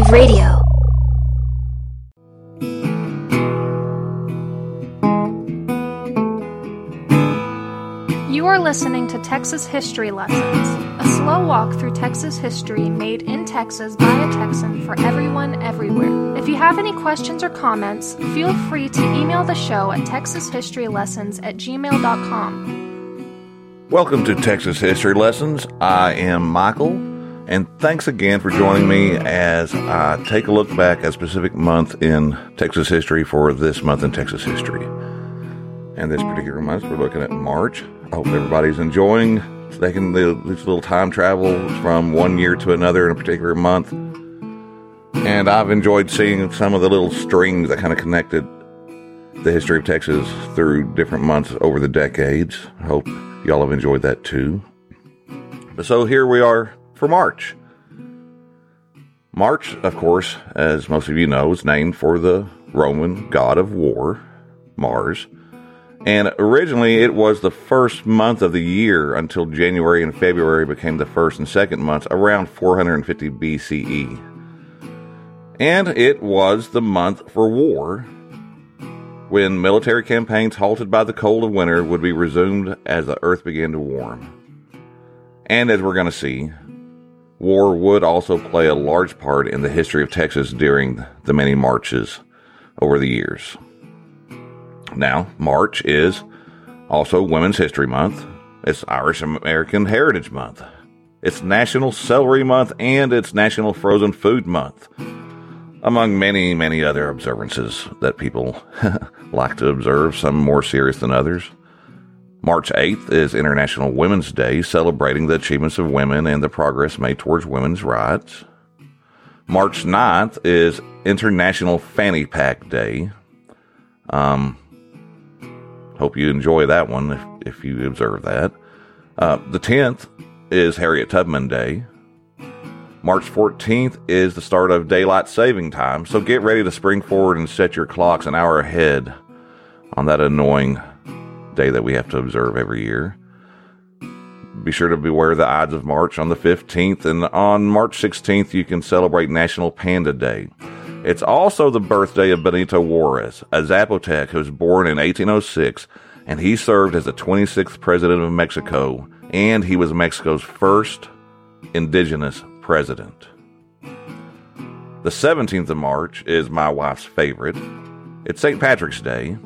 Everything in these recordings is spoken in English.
Alternative Radio. You are listening to Texas History Lessons, a slow walk through Texas history made in Texas by a Texan for everyone everywhere. If you have any questions or comments, feel free to email the show at texashistorylessons at gmail.com. Welcome to Texas History Lessons. I am Michael, and thanks again for joining me as I take a look back at a specific month in Texas history for this month in Texas history. And this particular month, we're looking at March. I hope everybody's enjoying taking the, these little time travel from one year to another in a particular month. And I've enjoyed seeing some of the little strings that kind of connected the history of Texas through different months over the decades. I hope y'all have enjoyed that too. But so here we are for March. March, of course, as most of you know, is named for the Roman god of war, Mars. And originally it was the first month of the year until January and February became the first and second months around 450 BCE. And it was the month for war when military campaigns halted by the cold of winter would be resumed as the earth began to warm. And as we're going to see, war would also play a large part in the history of Texas during the many marches over the years. Now, March is also Women's History Month. It's Irish American Heritage Month. It's National Celery Month and it's National Frozen Food Month, among many, many other observances that people like to observe, some more serious than others. March 8th is International Women's Day, celebrating the achievements of women and the progress made towards women's rights. March 9th is International Fanny Pack Day. Um, Hope you enjoy that one if, if you observe that. Uh, the 10th is Harriet Tubman Day. March 14th is the start of daylight saving time, so get ready to spring forward and set your clocks an hour ahead on that annoying day that we have to observe every year. Be sure to beware the Ides of March on the 15th, and on March 16th, you can celebrate National Panda Day. It's also the birthday of Benito Juarez, a Zapotec who was born in 1806, and he served as the 26th president of Mexico, and he was Mexico's first indigenous president. The 17th of March is my wife's favorite. It's St. Patrick's Day.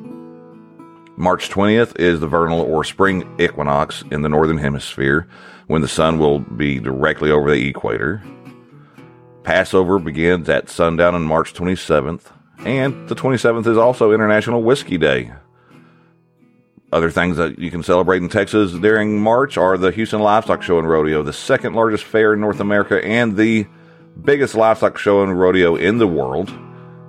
March 20th is the vernal or spring equinox in the northern hemisphere when the sun will be directly over the equator. Passover begins at sundown on March 27th, and the 27th is also International Whiskey Day. Other things that you can celebrate in Texas during March are the Houston Livestock Show and Rodeo, the second largest fair in North America and the biggest livestock show and rodeo in the world.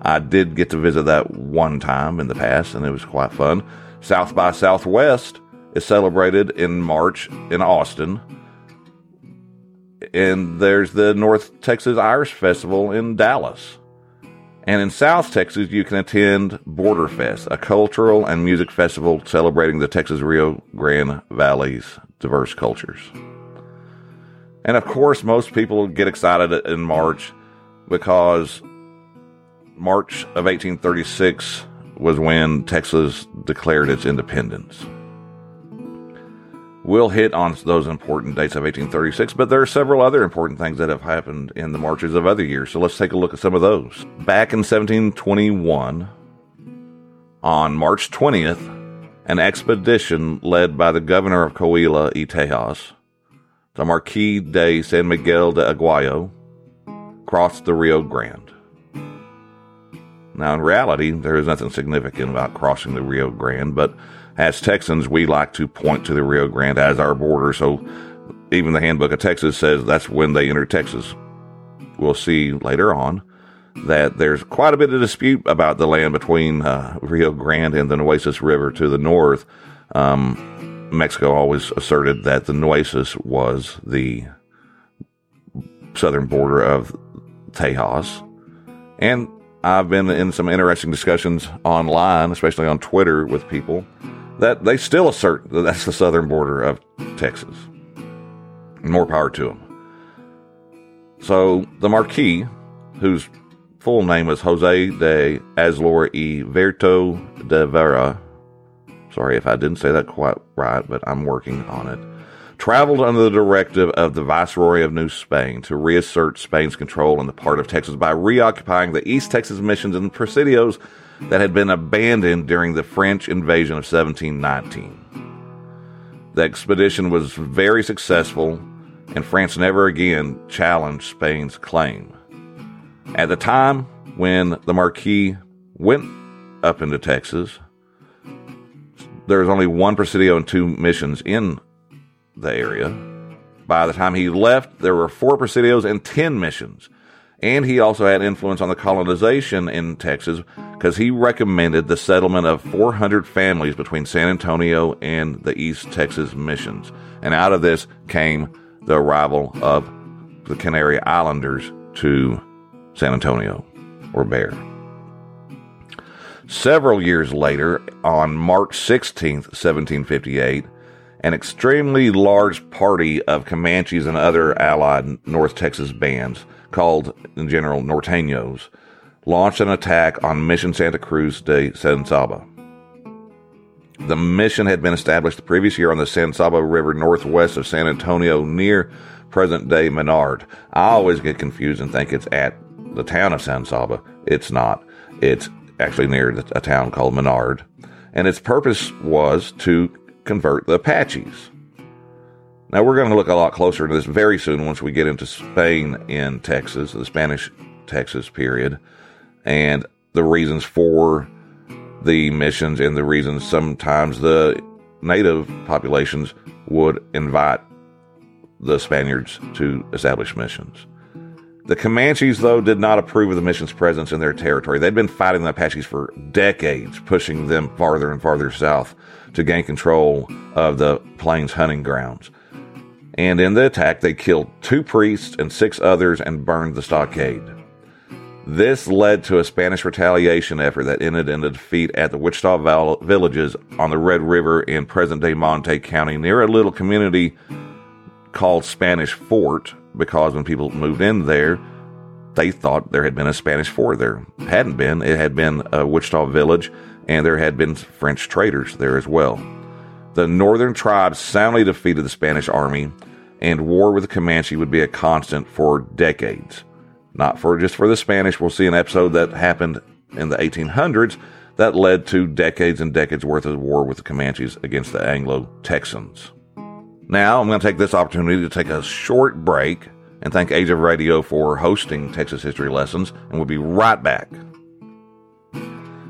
I did get to visit that one time in the past, and it was quite fun. South by Southwest is celebrated in March in Austin and there's the North Texas Irish Festival in Dallas. And in South Texas, you can attend Border Fest, a cultural and music festival celebrating the Texas Rio Grande Valley's diverse cultures. And of course, most people get excited in March because March of 1836 was when Texas declared its independence. We'll hit on those important dates of 1836, but there are several other important things that have happened in the marches of other years. So let's take a look at some of those. Back in 1721, on March 20th, an expedition led by the governor of Coahuila y Tejas, the Marquis de San Miguel de Aguayo, crossed the Rio Grande. Now, in reality, there is nothing significant about crossing the Rio Grande, but as Texans, we like to point to the Rio Grande as our border. So even the Handbook of Texas says that's when they enter Texas. We'll see later on that there's quite a bit of dispute about the land between uh, Rio Grande and the Nueces River to the north. Um, Mexico always asserted that the Nueces was the southern border of Tejas. And I've been in some interesting discussions online, especially on Twitter, with people that they still assert that that's the southern border of Texas. More power to them. So the Marquis whose full name is Jose de Azlor y Verto de Vera. Sorry if I didn't say that quite right, but I'm working on it. Traveled under the directive of the Viceroy of New Spain to reassert Spain's control in the part of Texas by reoccupying the East Texas missions and presidios that had been abandoned during the French invasion of 1719. The expedition was very successful, and France never again challenged Spain's claim. At the time when the Marquis went up into Texas, there was only one Presidio and two missions in the area. By the time he left, there were four Presidios and ten missions. And he also had influence on the colonization in Texas because he recommended the settlement of 400 families between San Antonio and the East Texas missions. And out of this came the arrival of the Canary Islanders to San Antonio or Béxar. Several years later, on March 16th, 1758, an extremely large party of Comanches and other allied North Texas bands, called in general Norteños, launched an attack on Mission Santa Cruz de San Saba. The mission had been established the previous year on the San Saba River northwest of San Antonio near present day Menard. I always get confused and think it's at the town of San Saba. It's not. It's actually near a town called Menard. And its purpose was to convert the Apaches. Now, we're going to look a lot closer to this very soon once we get into Spain in Texas, the Spanish Texas period, and the reasons for the missions and the reasons sometimes the native populations would invite the Spaniards to establish missions. The Comanches, though, did not approve of the mission's presence in their territory. They'd been fighting the Apaches for decades, pushing them farther and farther south to gain control of the plains hunting grounds. And in the attack, they killed two priests and six others and burned the stockade. This led to a Spanish retaliation effort that ended in a defeat at the Wichita Val- villages on the Red River in present day Montague County near a little community called Spanish Fort because when people moved in there, they thought there had been a Spanish fort there. Hadn't been. It had been a Wichita village, and there had been French traders there as well. The northern tribes soundly defeated the Spanish army, and war with the Comanche would be a constant for decades. Not for just for the Spanish. We'll see an episode that happened in the 1800s that led to decades and decades worth of war with the Comanches against the Anglo Texans. Now, I'm going to take this opportunity to take a short break and thank Age of Radio for hosting Texas History Lessons, and we'll be right back.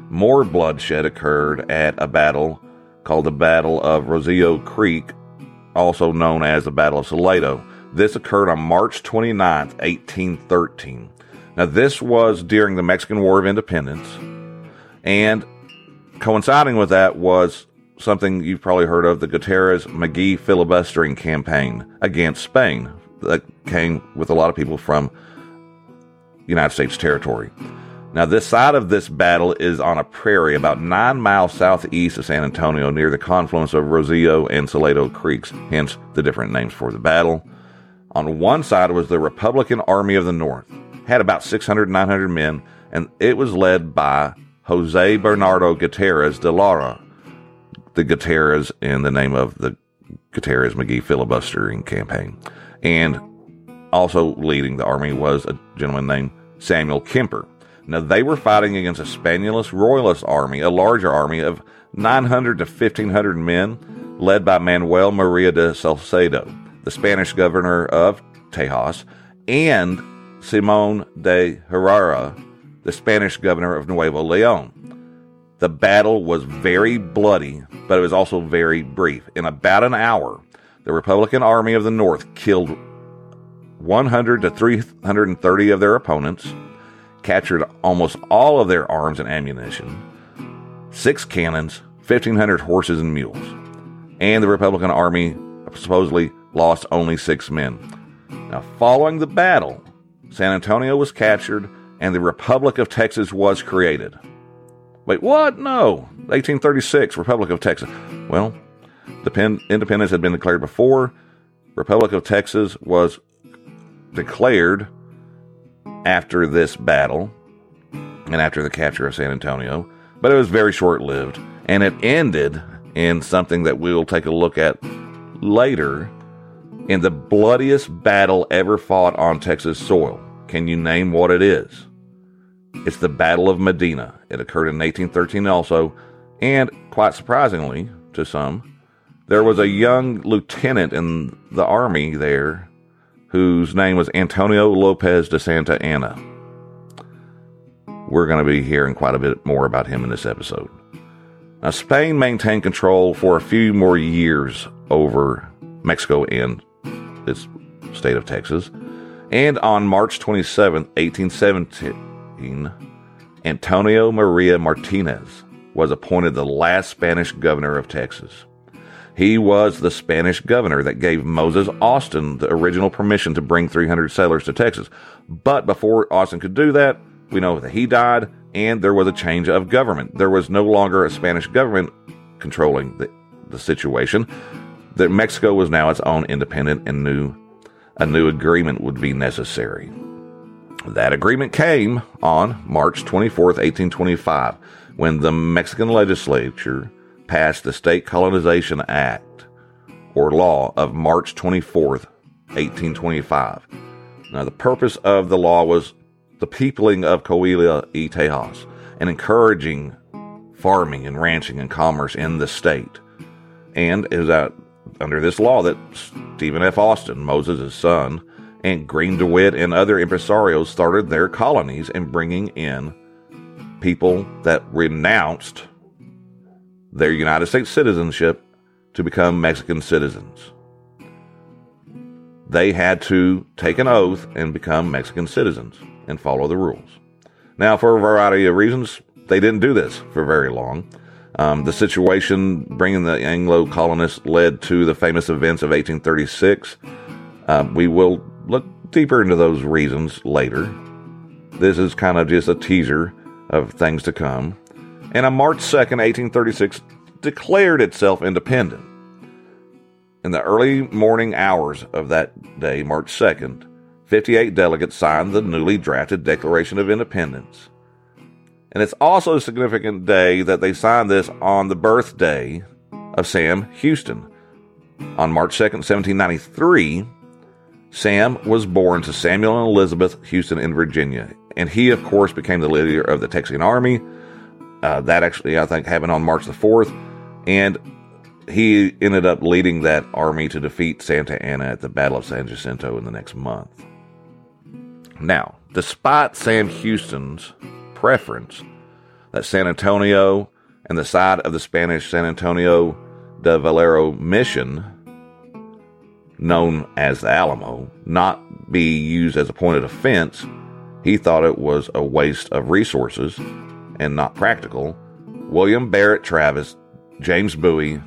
More bloodshed occurred at a battle called the Battle of Rosillo Creek, also known as the Battle of Salado. This occurred on March 29, 1813. Now, this was during the Mexican War of Independence, and coinciding with that was something you've probably heard of the Gutierrez Magee filibustering campaign against Spain that came with a lot of people from United States territory. Now, this side of this battle is on a prairie about nine miles southeast of San Antonio near the confluence of Rosillo and Salado Creeks, hence the different names for the battle. On one side was the Republican Army of the North, had about 600, 900 men, and it was led by Jose Bernardo Gutierrez de Lara, the Gutierrez in the name of the Gutierrez Magee filibustering campaign. And also leading the army was a gentleman named Samuel Kemper. Now, they were fighting against a Spanish Royalist army, a larger army of 900 to 1,500 men, led by Manuel Maria de Salcedo, the Spanish governor of Tejas, and Simon de Herrera, the Spanish governor of Nuevo Leon. The battle was very bloody, but it was also very brief. In about an hour, the Republican Army of the North killed 100 to 330 of their opponents, captured almost all of their arms and ammunition, six cannons, 1,500 horses and mules, and the Republican Army supposedly lost only six men. Now, following the battle, San Antonio was captured and the Republic of Texas was created. Wait, what? No. 1836, Republic of Texas. Well, the pen, independence had been declared before. Republic of Texas was declared after this battle and after the capture of San Antonio, but it was very short lived. And it ended in something that we'll take a look at later in the bloodiest battle ever fought on Texas soil. Can you name what it is? It's the Battle of Medina. It occurred in 1813 also, and quite surprisingly to some, there was a young lieutenant in the army there whose name was Antonio Lopez de Santa Anna. We're going to be hearing quite a bit more about him in this episode. Now, Spain maintained control for a few more years over Mexico and its state of Texas. And on March 27, 1817, Antonio Maria Martinez was appointed the last Spanish governor of Texas. He was the Spanish governor that gave Moses Austin the original permission to bring 300 settlers to Texas. But before Austin could do that, we know that he died and there was a change of government. There was no longer a Spanish government controlling the, the situation. That Mexico was now its own independent and new a new agreement would be necessary. That agreement came on March 24th, 1825, when the Mexican legislature passed the State Colonization Act or law of March 24th, 1825. Now, the purpose of the law was the peopling of Coahuila y Tejas and encouraging farming and ranching and commerce in the state. And it was that under this law that Stephen F. Austin, Moses' son, and Green DeWitt and other impresarios started their colonies and bringing in people that renounced their United States citizenship to become Mexican citizens. They had to take an oath and become Mexican citizens and follow the rules. Now, for a variety of reasons, they didn't do this for very long. Um, the situation bringing the Anglo colonists led to the famous events of 1836. Uh, we will look deeper into those reasons later. This is kind of just a teaser of things to come. And on March 2nd, 1836, declared itself independent. In the early morning hours of that day, March 2nd, 58 delegates signed the newly drafted Declaration of Independence. And it's also a significant day that they signed this on the birthday of Sam Houston. On March 2nd, 1793, Sam was born to Samuel and Elizabeth Houston in Virginia. And he, of course, became the leader of the Texian army. Uh, that actually, I think, happened on March the 4th. And he ended up leading that army to defeat Santa Anna at the Battle of San Jacinto in the next month. Now, despite Sam Houston's preference that San Antonio and the side of the Spanish San Antonio de Valero mission, known as the Alamo, not be used as a point of defense, he thought it was a waste of resources and not practical. William Barrett Travis, James Bowie,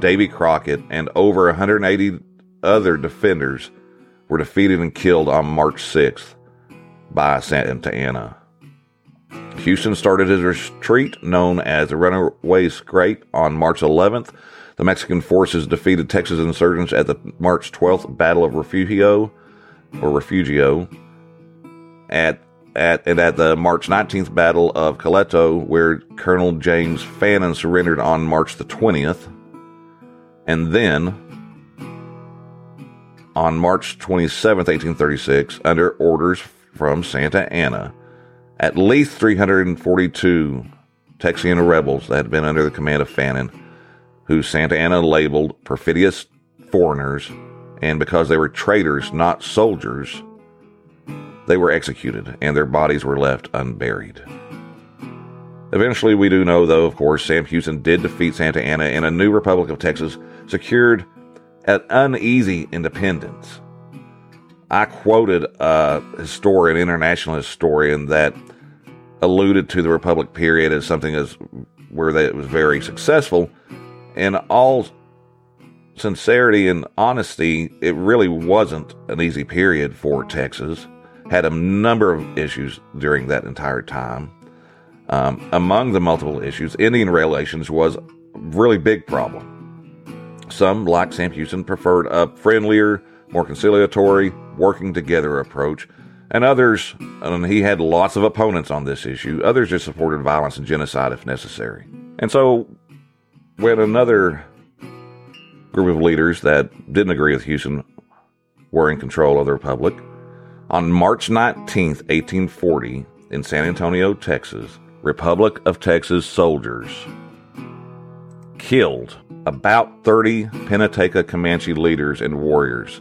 Davy Crockett, and over 180 other defenders were defeated and killed on March 6th by Santa Anna. Houston started his retreat, known as the Runaway Scrape, on March 11th. The Mexican forces defeated Texas insurgents at the March 12th Battle of Refugio, or Refugio, at at and at the March 19th Battle of Coleto, where Colonel James Fannin surrendered on March the 20th, and then on March 27th, 1836, under orders from Santa Anna, at least 342 Texian rebels that had been under the command of Fannin, who Santa Anna labeled perfidious foreigners, and because they were traitors, not soldiers, they were executed and their bodies were left unburied. Eventually, we do know, though, of course, Sam Houston did defeat Santa Anna, and a new Republic of Texas secured an uneasy independence. I quoted a historian, international historian, that alluded to the Republic period as something as where they, it was very successful. In all sincerity and honesty, it really wasn't an easy period for Texas. Had a number of issues during that entire time. Um, among the multiple issues, Indian relations was a really big problem. Some, like Sam Houston, preferred a friendlier, more conciliatory, working together approach. And others, and he had lots of opponents on this issue, others just supported violence and genocide if necessary. And so, when another group of leaders that didn't agree with Houston were in control of the Republic, on March 19th, 1840, in San Antonio, Texas, Republic of Texas soldiers killed about 30 Penateka Comanche leaders and warriors.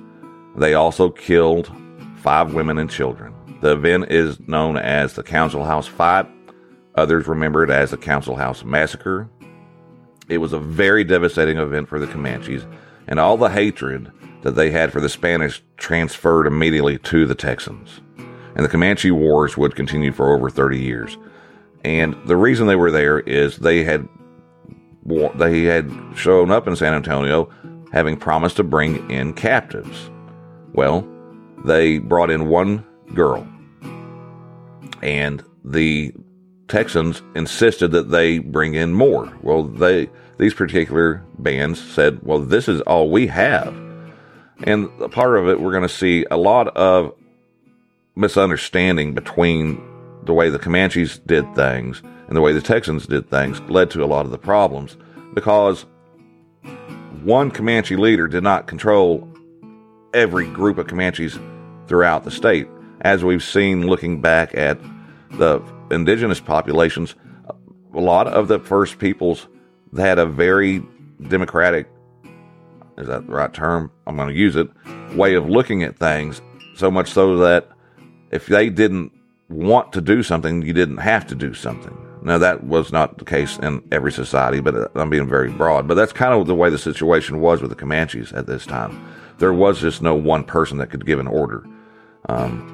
They also killed five women and children. The event is known as the Council House Fight. Others remember it as the Council House Massacre. It was a very devastating event for the Comanches, and all the hatred that they had for the Spanish transferred immediately to the Texans. And the Comanche Wars would continue for over 30 years. And the reason they were there is they had they had shown up in San Antonio having promised to bring in captives. Well, they brought in one girl. And the Texans insisted that they bring in more. Well, they these particular bands said, "Well, this is all we have." And part of it we're going to see a lot of misunderstanding between the way the Comanches did things and the way the Texans did things led to a lot of the problems because one Comanche leader did not control every group of Comanches throughout the state. As we've seen looking back at the indigenous populations, a lot of the first peoples had a very democratic, is that the right term? I'm going to use it, way of looking at things, so much so that if they didn't want to do something, you didn't have to do something. Now, that was not the case in every society, but I'm being very broad. But that's kind of the way the situation was with the Comanches at this time. There was just no one person that could give an order. Um,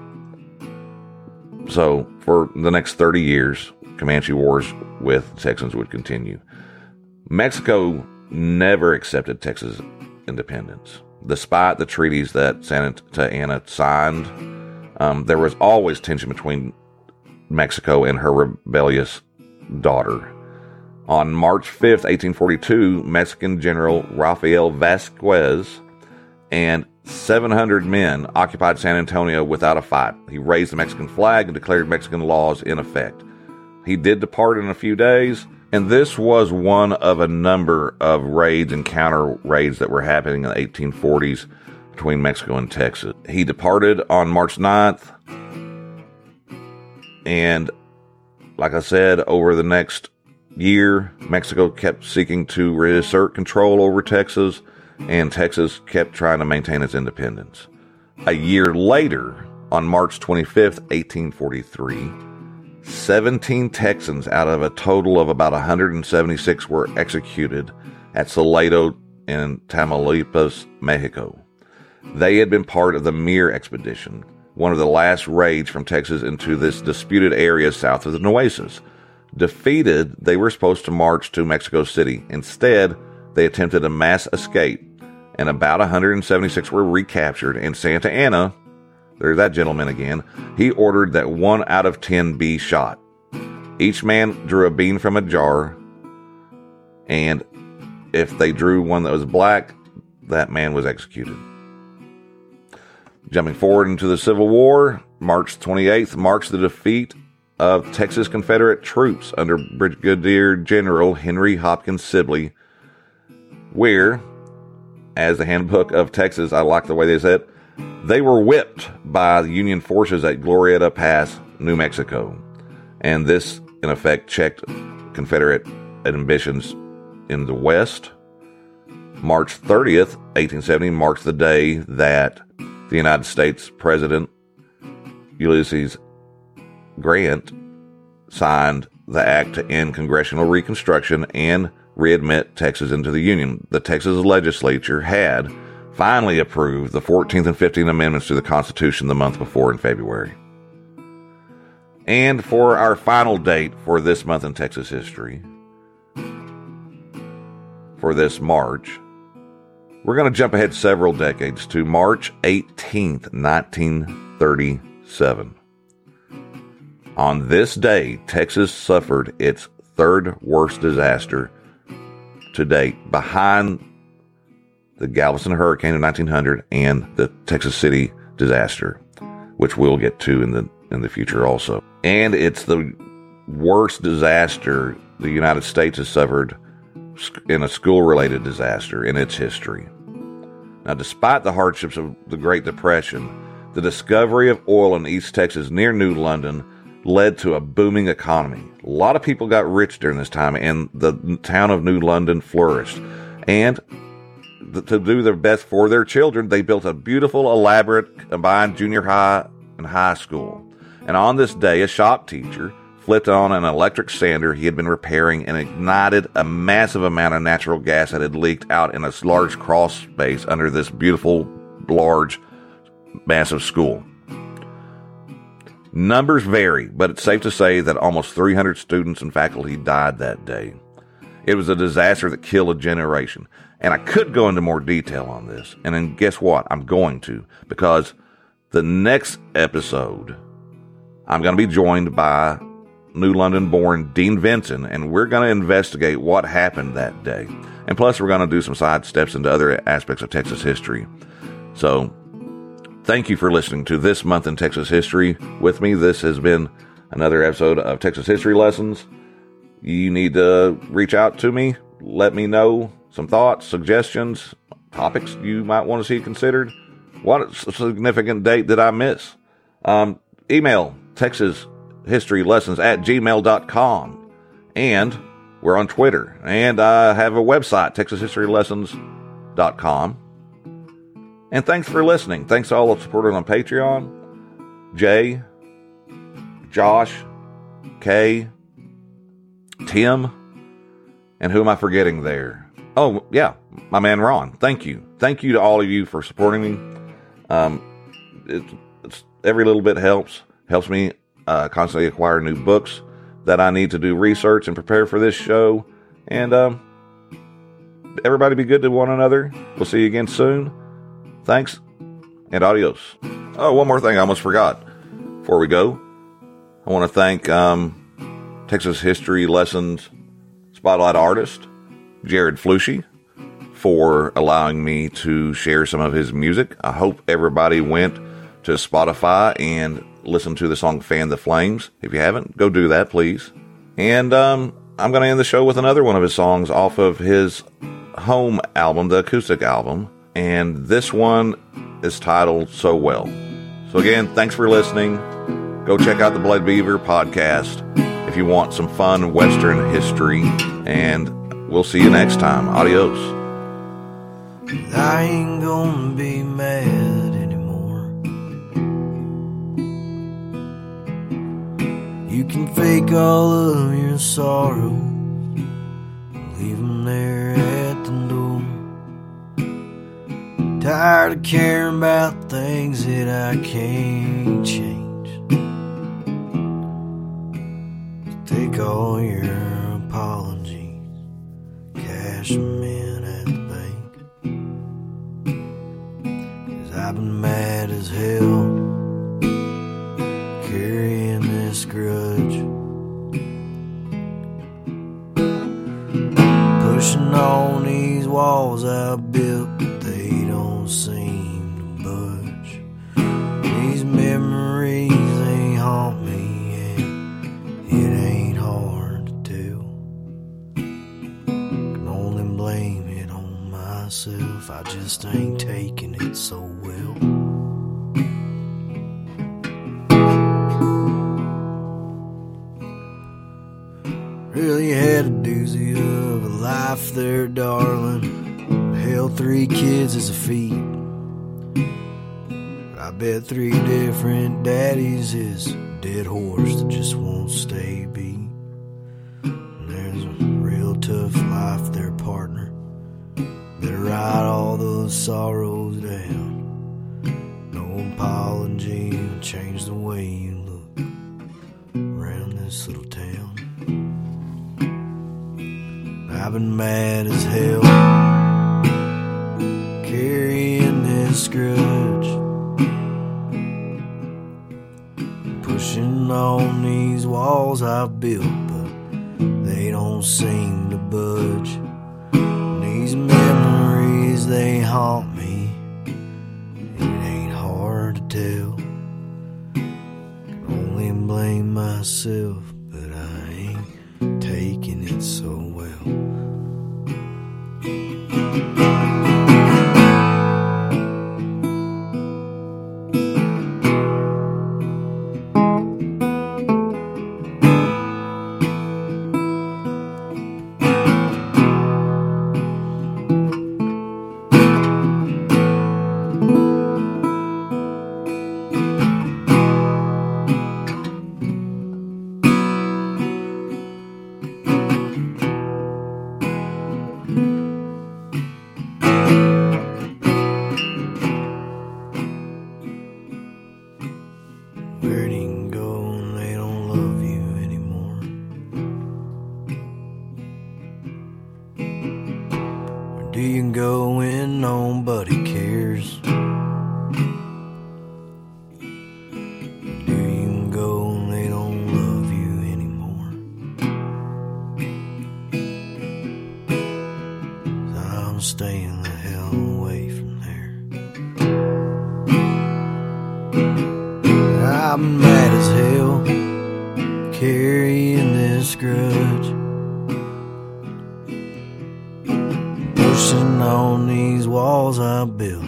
so, for the next 30 years, Comanche wars with Texans would continue. Mexico never accepted Texas independence. Despite the treaties that Santa Anna signed, um, there was always tension between Mexico and her rebellious daughter. On March 5th, 1842, Mexican General Rafael Vasquez and 700 men occupied San Antonio without a fight. He raised the Mexican flag and declared Mexican laws in effect. He did depart in a few days, and this was one of a number of raids and counter raids that were happening in the 1840s between Mexico and Texas. He departed on March 9th, and like I said, over the next year, Mexico kept seeking to reassert control over Texas and Texas kept trying to maintain its independence. A year later, on March 25th, 1843, 17 Texans out of a total of about 176 were executed at Salado in Tamaulipas, Mexico. They had been part of the Mier expedition, one of the last raids from Texas into this disputed area south of the Nueces. Defeated, they were supposed to march to Mexico City. Instead, they attempted a mass escape, and about 176 were recaptured. In Santa Anna, there's that gentleman again, he ordered that one out of 10 be shot. Each man drew a bean from a jar, and if they drew one that was black, that man was executed. Jumping forward into the Civil War, March 28th marks the defeat of Texas Confederate troops under Brigadier General Henry Hopkins Sibley where, as the handbook of Texas, I like the way they said, they were whipped by the Union forces at Glorieta Pass, New Mexico. And this, in effect, checked Confederate ambitions in the West. March 30th, 1870, marks the day that the United States President Ulysses Grant signed the act to end congressional reconstruction and readmit Texas into the Union. The Texas legislature had finally approved the 14th and 15th Amendments to the Constitution the month before in February. And for our final date for this month in Texas history, for this March, we're going to jump ahead several decades to March 18th, 1937. On this day, Texas suffered its third worst disaster to date behind the Galveston hurricane of 1900 and the Texas City disaster. which we'll get to in the in the future also. And it's the worst disaster the United States has suffered in a school related disaster in its history. Now, despite the hardships of the Great Depression, the discovery of oil in East Texas near New London led to a booming economy. A lot of people got rich during this time, and the town of New London flourished. And to do their best for their children, they built a beautiful, elaborate combined junior high and high school. And on this day, a shop teacher flipped on an electric sander he had been repairing and ignited a massive amount of natural gas that had leaked out in a large crawl space under this beautiful, large, massive school. Numbers vary, but it's safe to say that almost 300 students and faculty died that day. It was a disaster that killed a generation. And I could go into more detail on this. And then guess what? I'm going to, because the next episode, I'm going to be joined by New London born Dean Vinson, and we're going to investigate what happened that day. And plus, we're going to do some side steps into other aspects of Texas history. So, thank you for listening to This Month in Texas History with me. This has been another episode of Texas History Lessons. You need to reach out to me, let me know some thoughts, suggestions, topics you might want to see considered. What significant date did I miss? Um, email Texas History Lessons at gmail.com. And we're on Twitter. And I have a website, texashistorylessons.com. And thanks for listening. Thanks to all the supporters on Patreon. Jay, Josh, Kay, Tim, and who am I forgetting there? Oh, yeah, my man Ron. Thank you. Thank you to all of you for supporting me. Um, it, it's, every little bit helps. Helps me uh, constantly acquire new books that I need to do research and prepare for this show. And um, everybody be good to one another. We'll see you again soon. Thanks and adios. Oh, one more thing I almost forgot before we go. I want to thank um, Texas History Lessons Spotlight artist, Jared Flushy, for allowing me to share some of his music. I hope everybody went to Spotify and listened to the song Fan the Flames. If you haven't, go do that, please. And um, I'm going to end the show with another one of his songs off of his home album, the acoustic album. And this one is titled So Well. So, again, thanks for listening. Go check out the Blood Beaver podcast if you want some fun Western history. And we'll see you next time. Adios. I ain't gonna be mad anymore. You can fake all of your Tired of caring about things that I can't change. Take all your apologies, cash them in at the bank. Cause I've been mad as hell, carrying this grudge. Pushing on these walls I built, myself. I just ain't taking it so well. Really had a doozy of a life there, darling. Hell, three kids is a feat. I bet three different daddies is dead horse that just won't stay grudge, pushing on these walls I've built, but they don't seem to budge. These memories they haunt me. It ain't hard to tell. Can only blame myself, on these walls I built,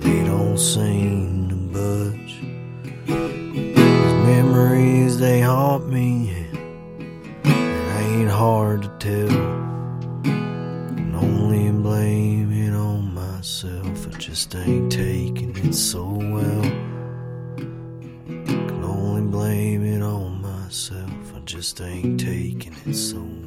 they don't seem to budge. These memories, they haunt me, and it ain't hard to tell. Can only blame it on myself, I just ain't taking it so well can only blame it on myself. I just ain't taking it so well.